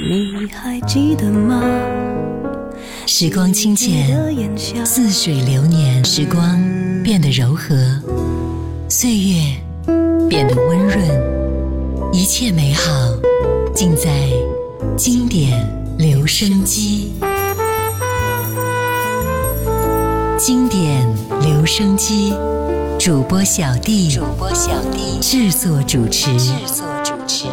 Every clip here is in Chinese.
你还记得吗？时光清浅，似水流年，时光变得柔和，岁月变得温润，一切美好尽在经典留声机。经典留声机，主播小弟，主播小弟制作主持，制作主持。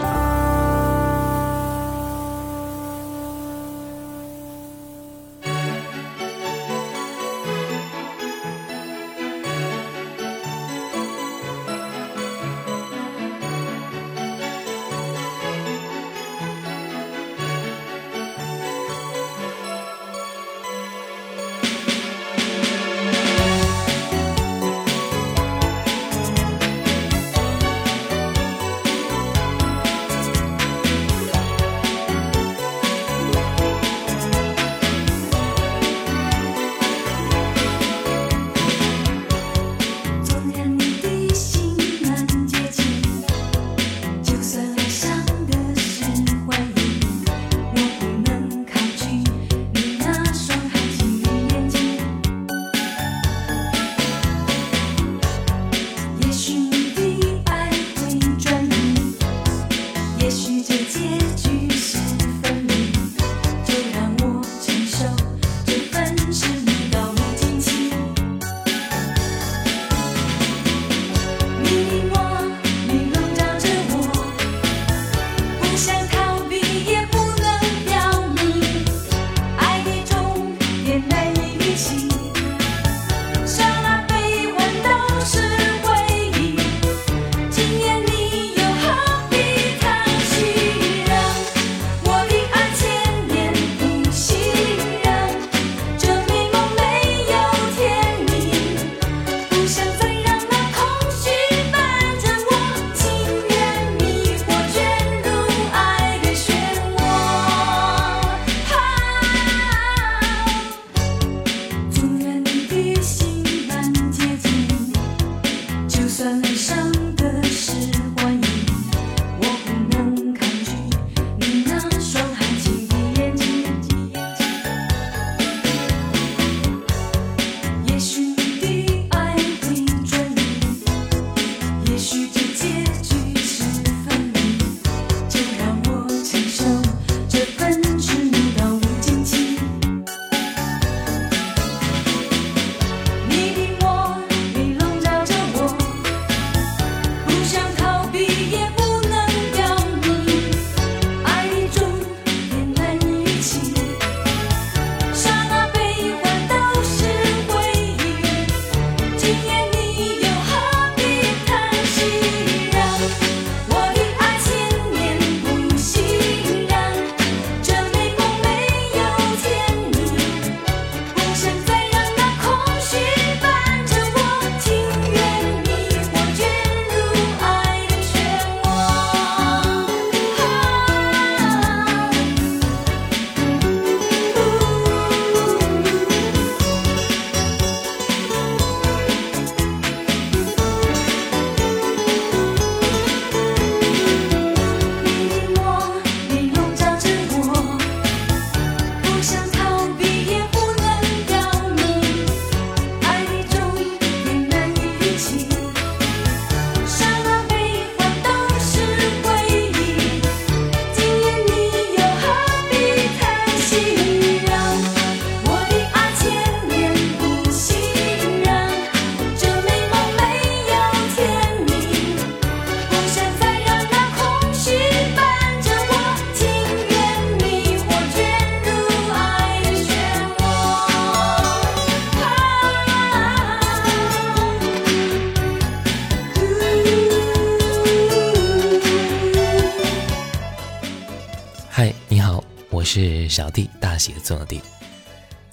大写字的弟。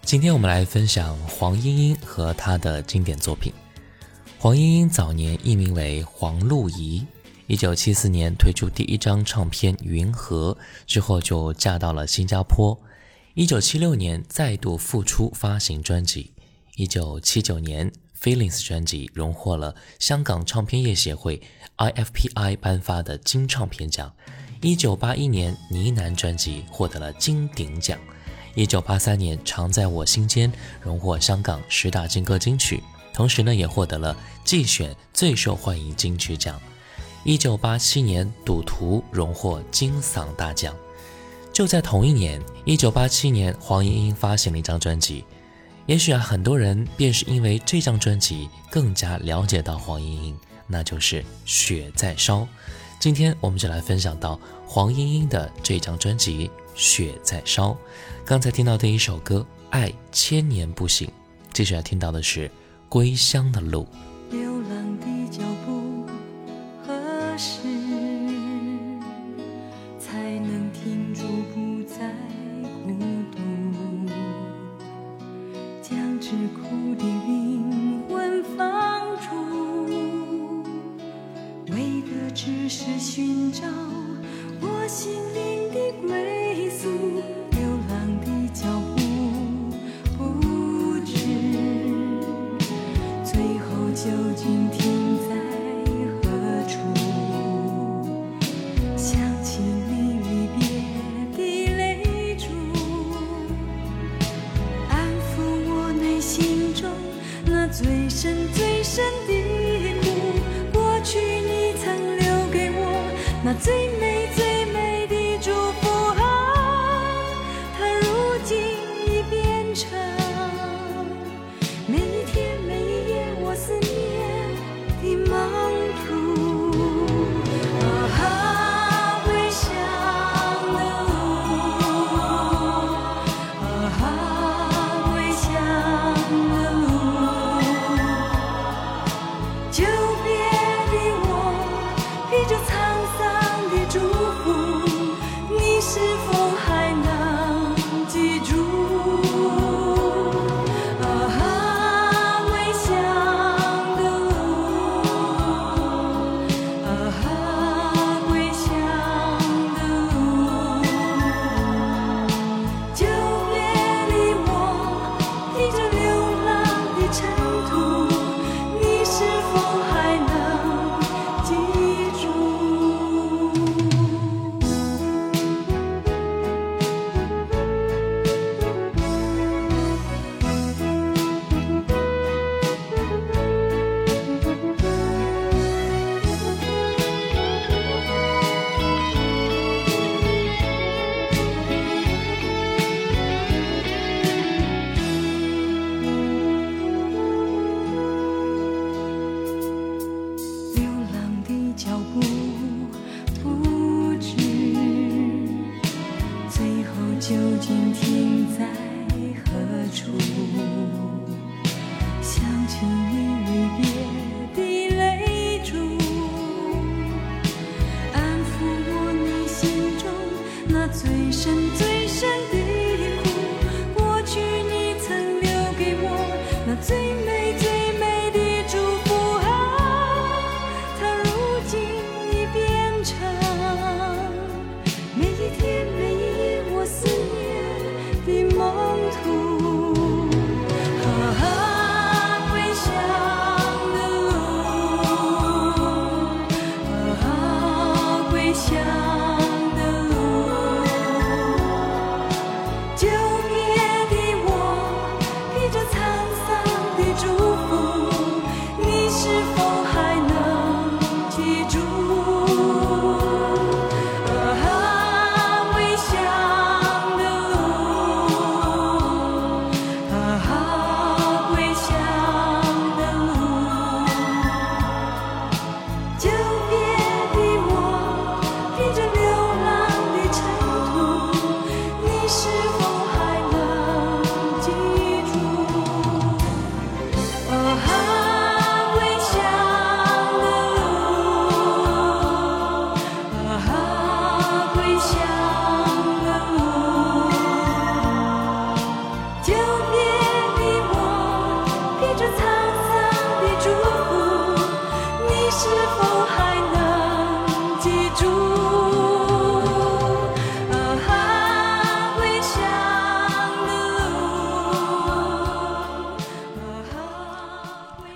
今天我们来分享黄莺莺和她的经典作品。黄莺莺早年艺名为黄露怡，一九七四年推出第一张唱片《云河》，之后就嫁到了新加坡。一九七六年再度复出发行专辑。一九七九年《Feelings》专辑荣获了香港唱片业协会 IFPI 颁发的金唱片奖。一九八一年呢喃专辑获得了金鼎奖，一九八三年常在我心间荣获香港十大金歌金曲，同时呢也获得了季选最受欢迎金曲奖。一九八七年赌徒荣获金嗓大奖。就在同一年，一九八七年黄莺莺发行了一张专辑，也许啊很多人便是因为这张专辑更加了解到黄莺莺，那就是《雪在烧》。今天我们就来分享到黄莺莺的这张专辑《雪在烧》。刚才听到的一首歌《爱千年不醒》，接下来听到的是《归乡的路》。流浪的脚步何时才能停住，不再孤独？将只苦的灵魂放逐。为的只是寻找我心灵的归究竟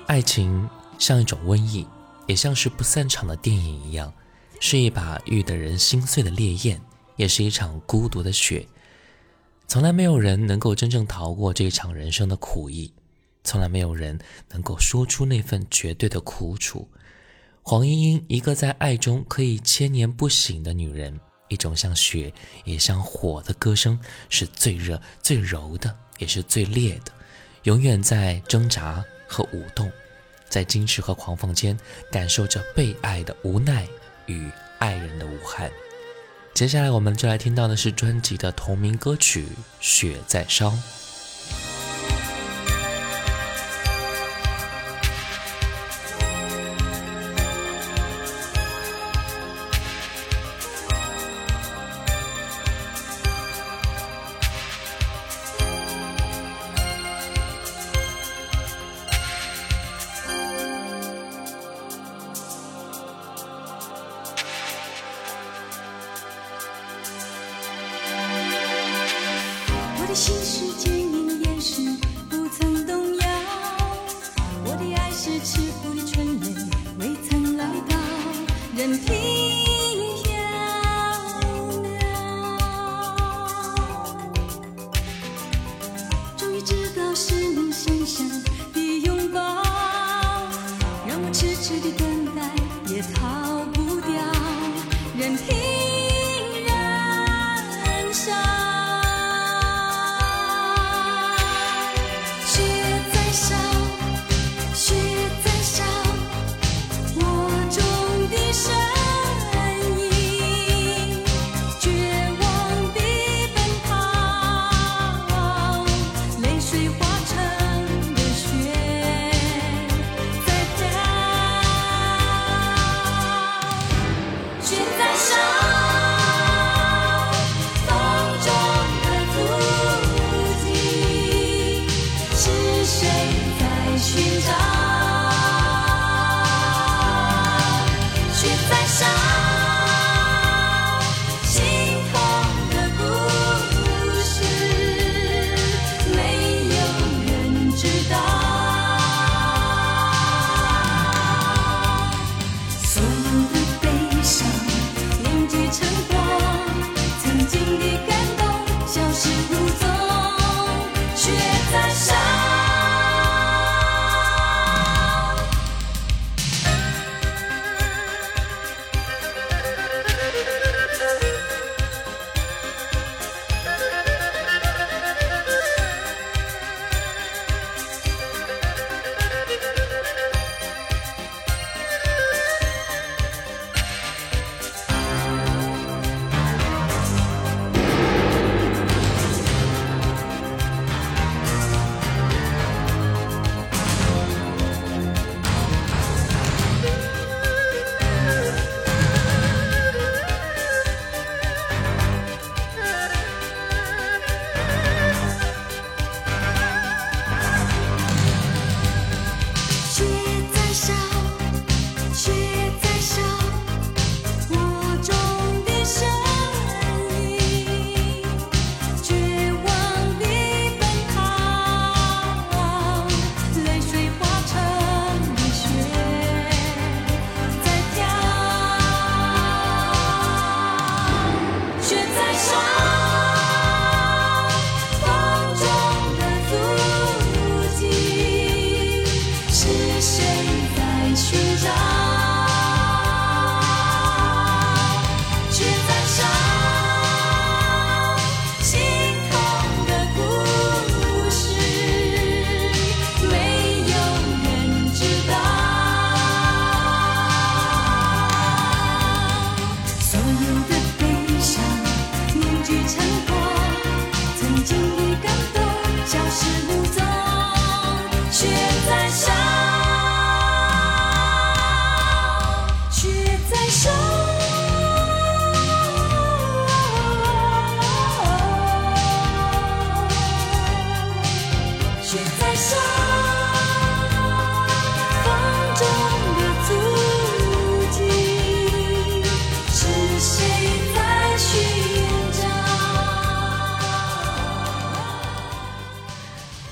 爱情像一种瘟疫，也像是不散场的电影一样，是一把遇得人心碎的烈焰，也是一场孤独的雪。从来没有人能够真正逃过这一场人生的苦役，从来没有人能够说出那份绝对的苦楚。黄莺莺，一个在爱中可以千年不醒的女人，一种像雪也像火的歌声，是最热、最柔的，也是最烈的，永远在挣扎和舞动，在矜持和狂放间，感受着被爱的无奈与爱人的无憾。接下来，我们就来听到的是专辑的同名歌曲《雪在烧》。新世界。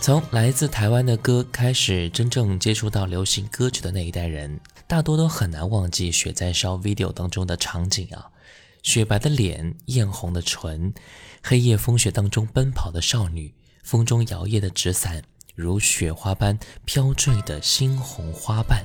从来自台湾的歌开始，真正接触到流行歌曲的那一代人，大多都很难忘记《雪在烧》video 当中的场景啊，雪白的脸，艳红的唇，黑夜风雪当中奔跑的少女，风中摇曳的纸伞，如雪花般飘坠的猩红花瓣。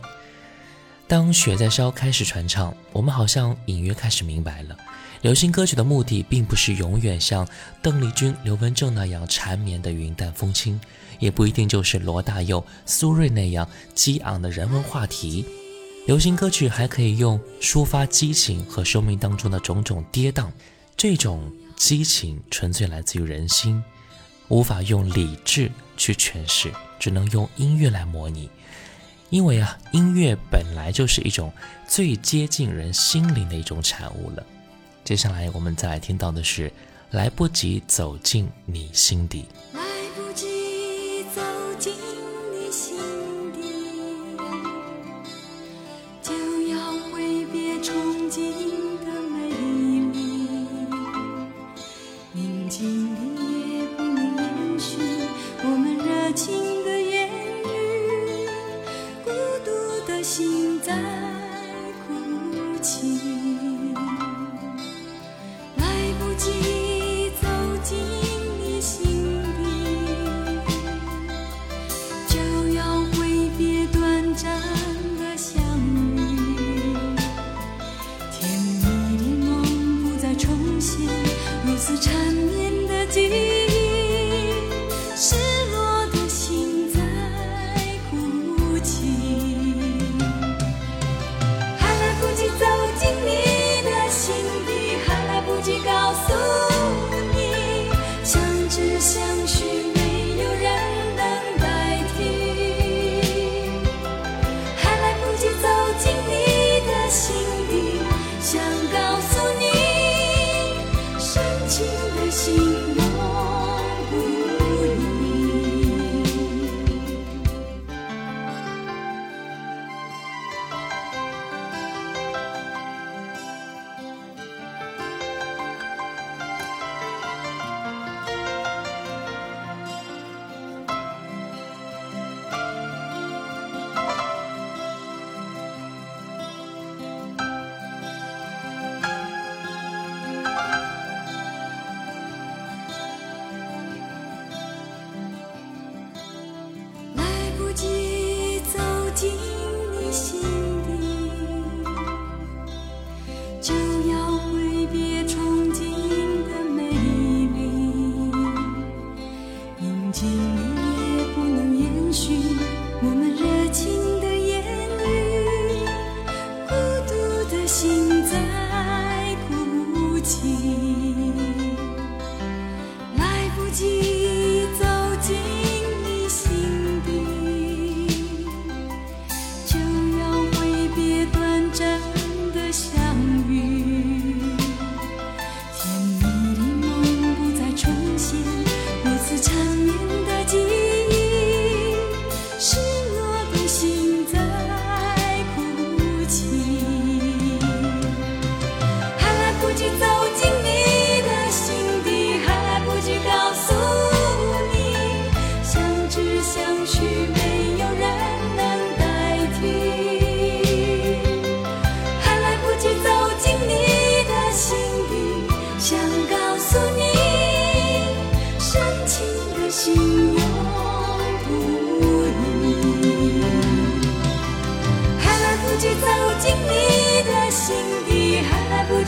当《雪在烧》开始传唱，我们好像隐约开始明白了，流行歌曲的目的并不是永远像邓丽君、刘文正那样缠绵的云淡风轻，也不一定就是罗大佑、苏芮那样激昂的人文话题。流行歌曲还可以用抒发激情和生命当中的种种跌宕，这种激情纯粹来自于人心，无法用理智去诠释，只能用音乐来模拟。因为啊，音乐本来就是一种最接近人心灵的一种产物了。接下来我们再来听到的是《来不及走进你心底》。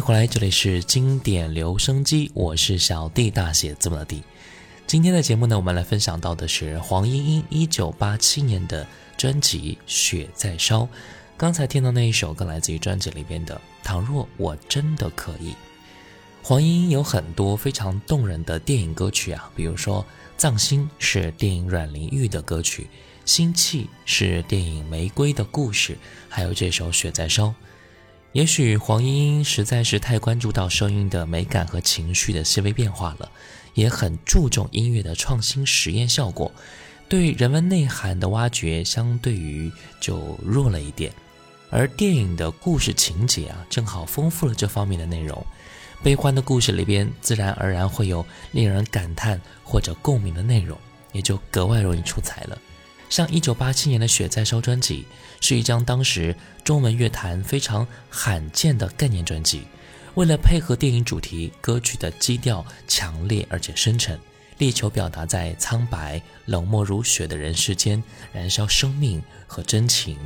迎回来，这里是经典留声机，我是小弟大写字母的弟。今天的节目呢，我们来分享到的是黄莺莺一九八七年的专辑《雪在烧》。刚才听到那一首歌来自于专辑里边的《倘若我真的可以》。黄莺莺有很多非常动人的电影歌曲啊，比如说《藏心》是电影《阮玲玉》的歌曲，《心气》是电影《玫瑰的故事》，还有这首《雪在烧》。也许黄莺莺实在是太关注到声音的美感和情绪的细微变化了，也很注重音乐的创新实验效果，对人文内涵的挖掘相对于就弱了一点。而电影的故事情节啊，正好丰富了这方面的内容。悲欢的故事里边，自然而然会有令人感叹或者共鸣的内容，也就格外容易出彩了。像1987年的《雪在烧》专辑，是一张当时中文乐坛非常罕见的概念专辑。为了配合电影主题，歌曲的基调强烈而且深沉，力求表达在苍白、冷漠如雪的人世间燃烧生命和真情。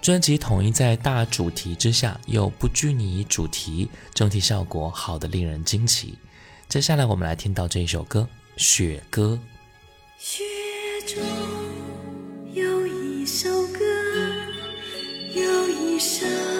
专辑统一在大主题之下，又不拘泥主题，整体效果好的令人惊奇。接下来我们来听到这一首歌《雪歌》。雪中有一首想，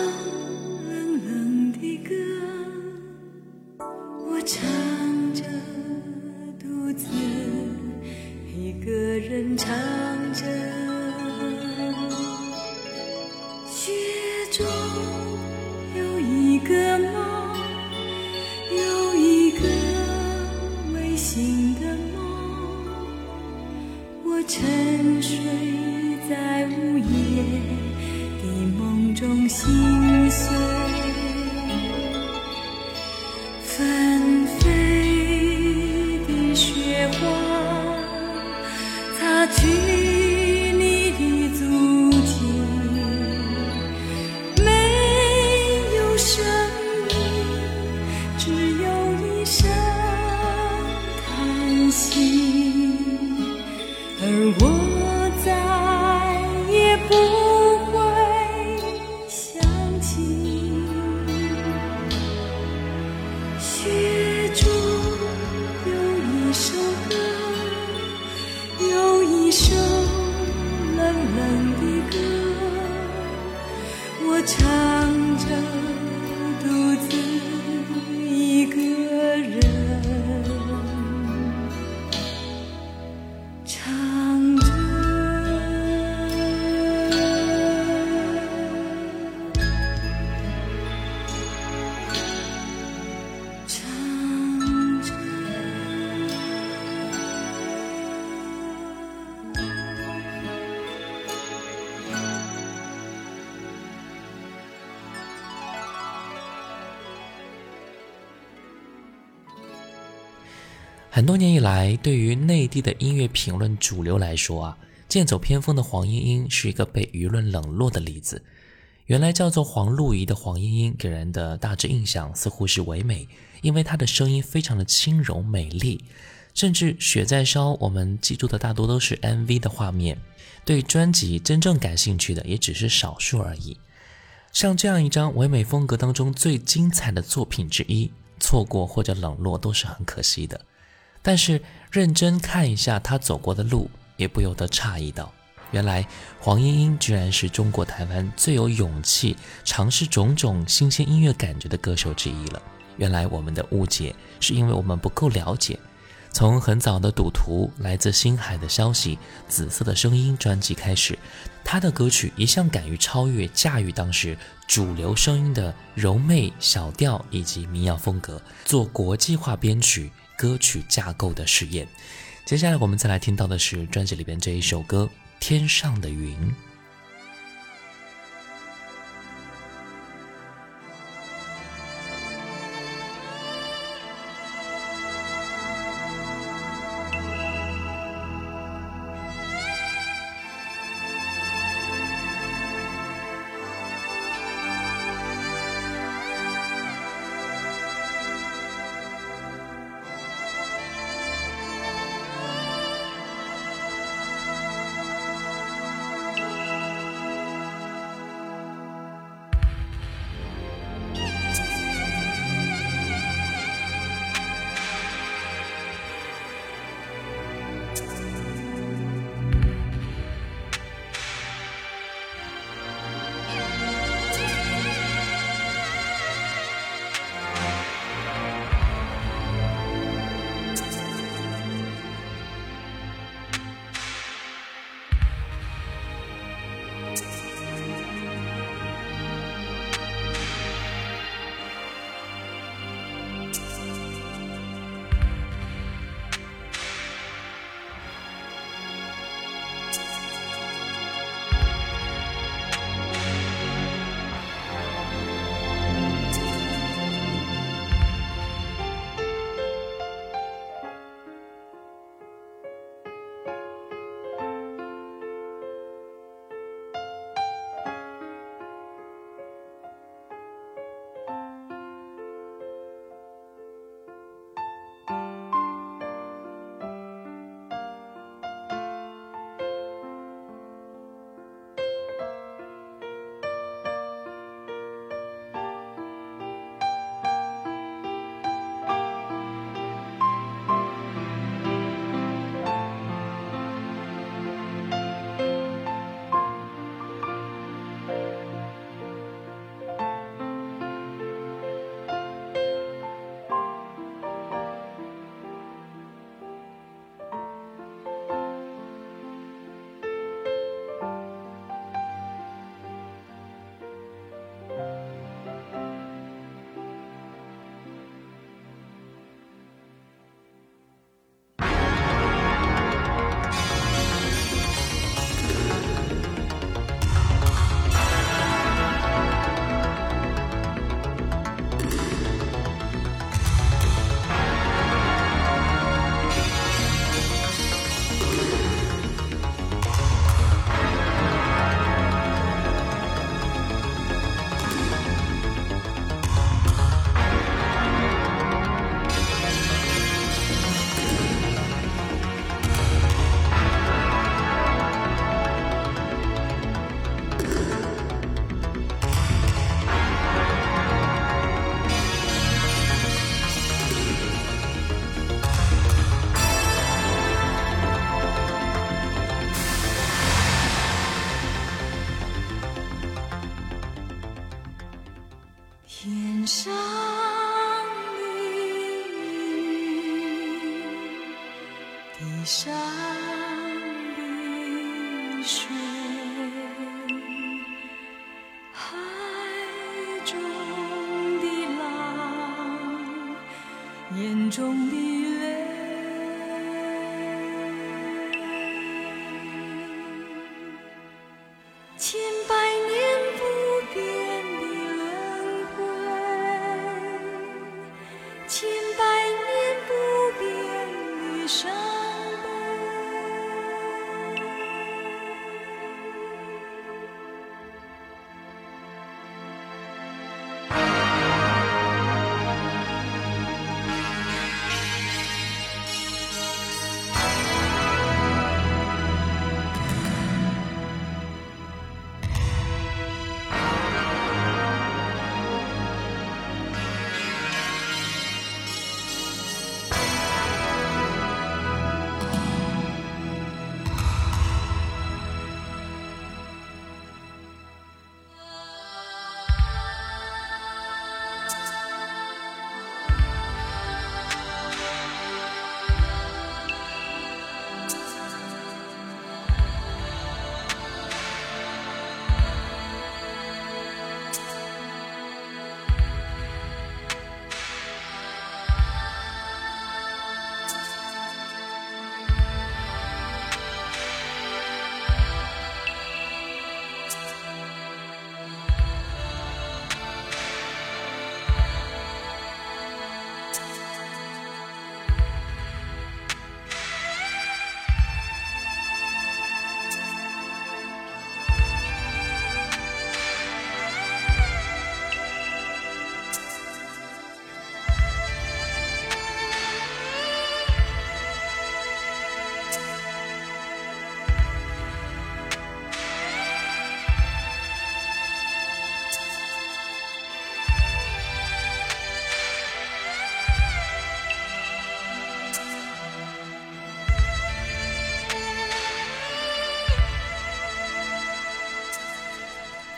首冷冷的歌，我唱着。很多年以来，对于内地的音乐评论主流来说啊，剑走偏锋的黄莺莺是一个被舆论冷落的例子。原来叫做黄露仪的黄莺莺，给人的大致印象似乎是唯美，因为她的声音非常的轻柔美丽。甚至雪在烧，我们记住的大多都是 MV 的画面，对专辑真正感兴趣的也只是少数而已。像这样一张唯美风格当中最精彩的作品之一，错过或者冷落都是很可惜的。但是认真看一下他走过的路，也不由得诧异道，原来黄莺莺居然是中国台湾最有勇气尝试种种新鲜音乐感觉的歌手之一了。原来我们的误解是因为我们不够了解。从很早的赌徒、来自星海的消息、紫色的声音专辑开始，他的歌曲一向敢于超越、驾驭当时主流声音的柔媚小调以及民谣风格，做国际化编曲。歌曲架构的实验。接下来我们再来听到的是专辑里边这一首歌《天上的云》。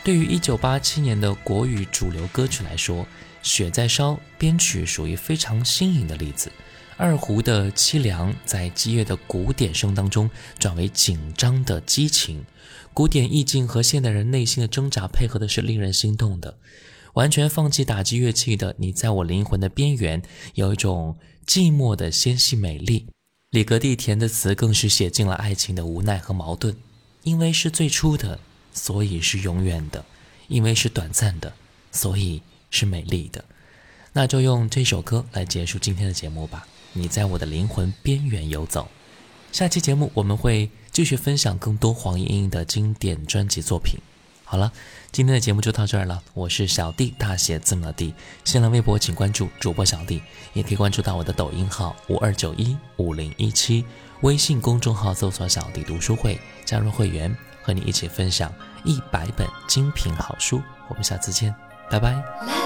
对于1987年的国语主流歌曲来说，《雪在烧》编曲属于非常新颖的例子。二胡的凄凉在激越的鼓点声当中转为紧张的激情，古典意境和现代人内心的挣扎配合的是令人心动的。完全放弃打击乐器的《你在我灵魂的边缘》，有一种寂寞的纤细美丽。李格弟填的词更是写尽了爱情的无奈和矛盾，因为是最初的。所以是永远的，因为是短暂的，所以是美丽的。那就用这首歌来结束今天的节目吧。你在我的灵魂边缘游走。下期节目我们会继续分享更多黄莺莺的经典专辑作品。好了，今天的节目就到这儿了。我是小弟，大写字母的弟。新浪微博请关注主播小弟，也可以关注到我的抖音号五二九一五零一七，微信公众号搜索“小弟读书会”，加入会员。和你一起分享一百本精品好书，我们下次见，拜拜。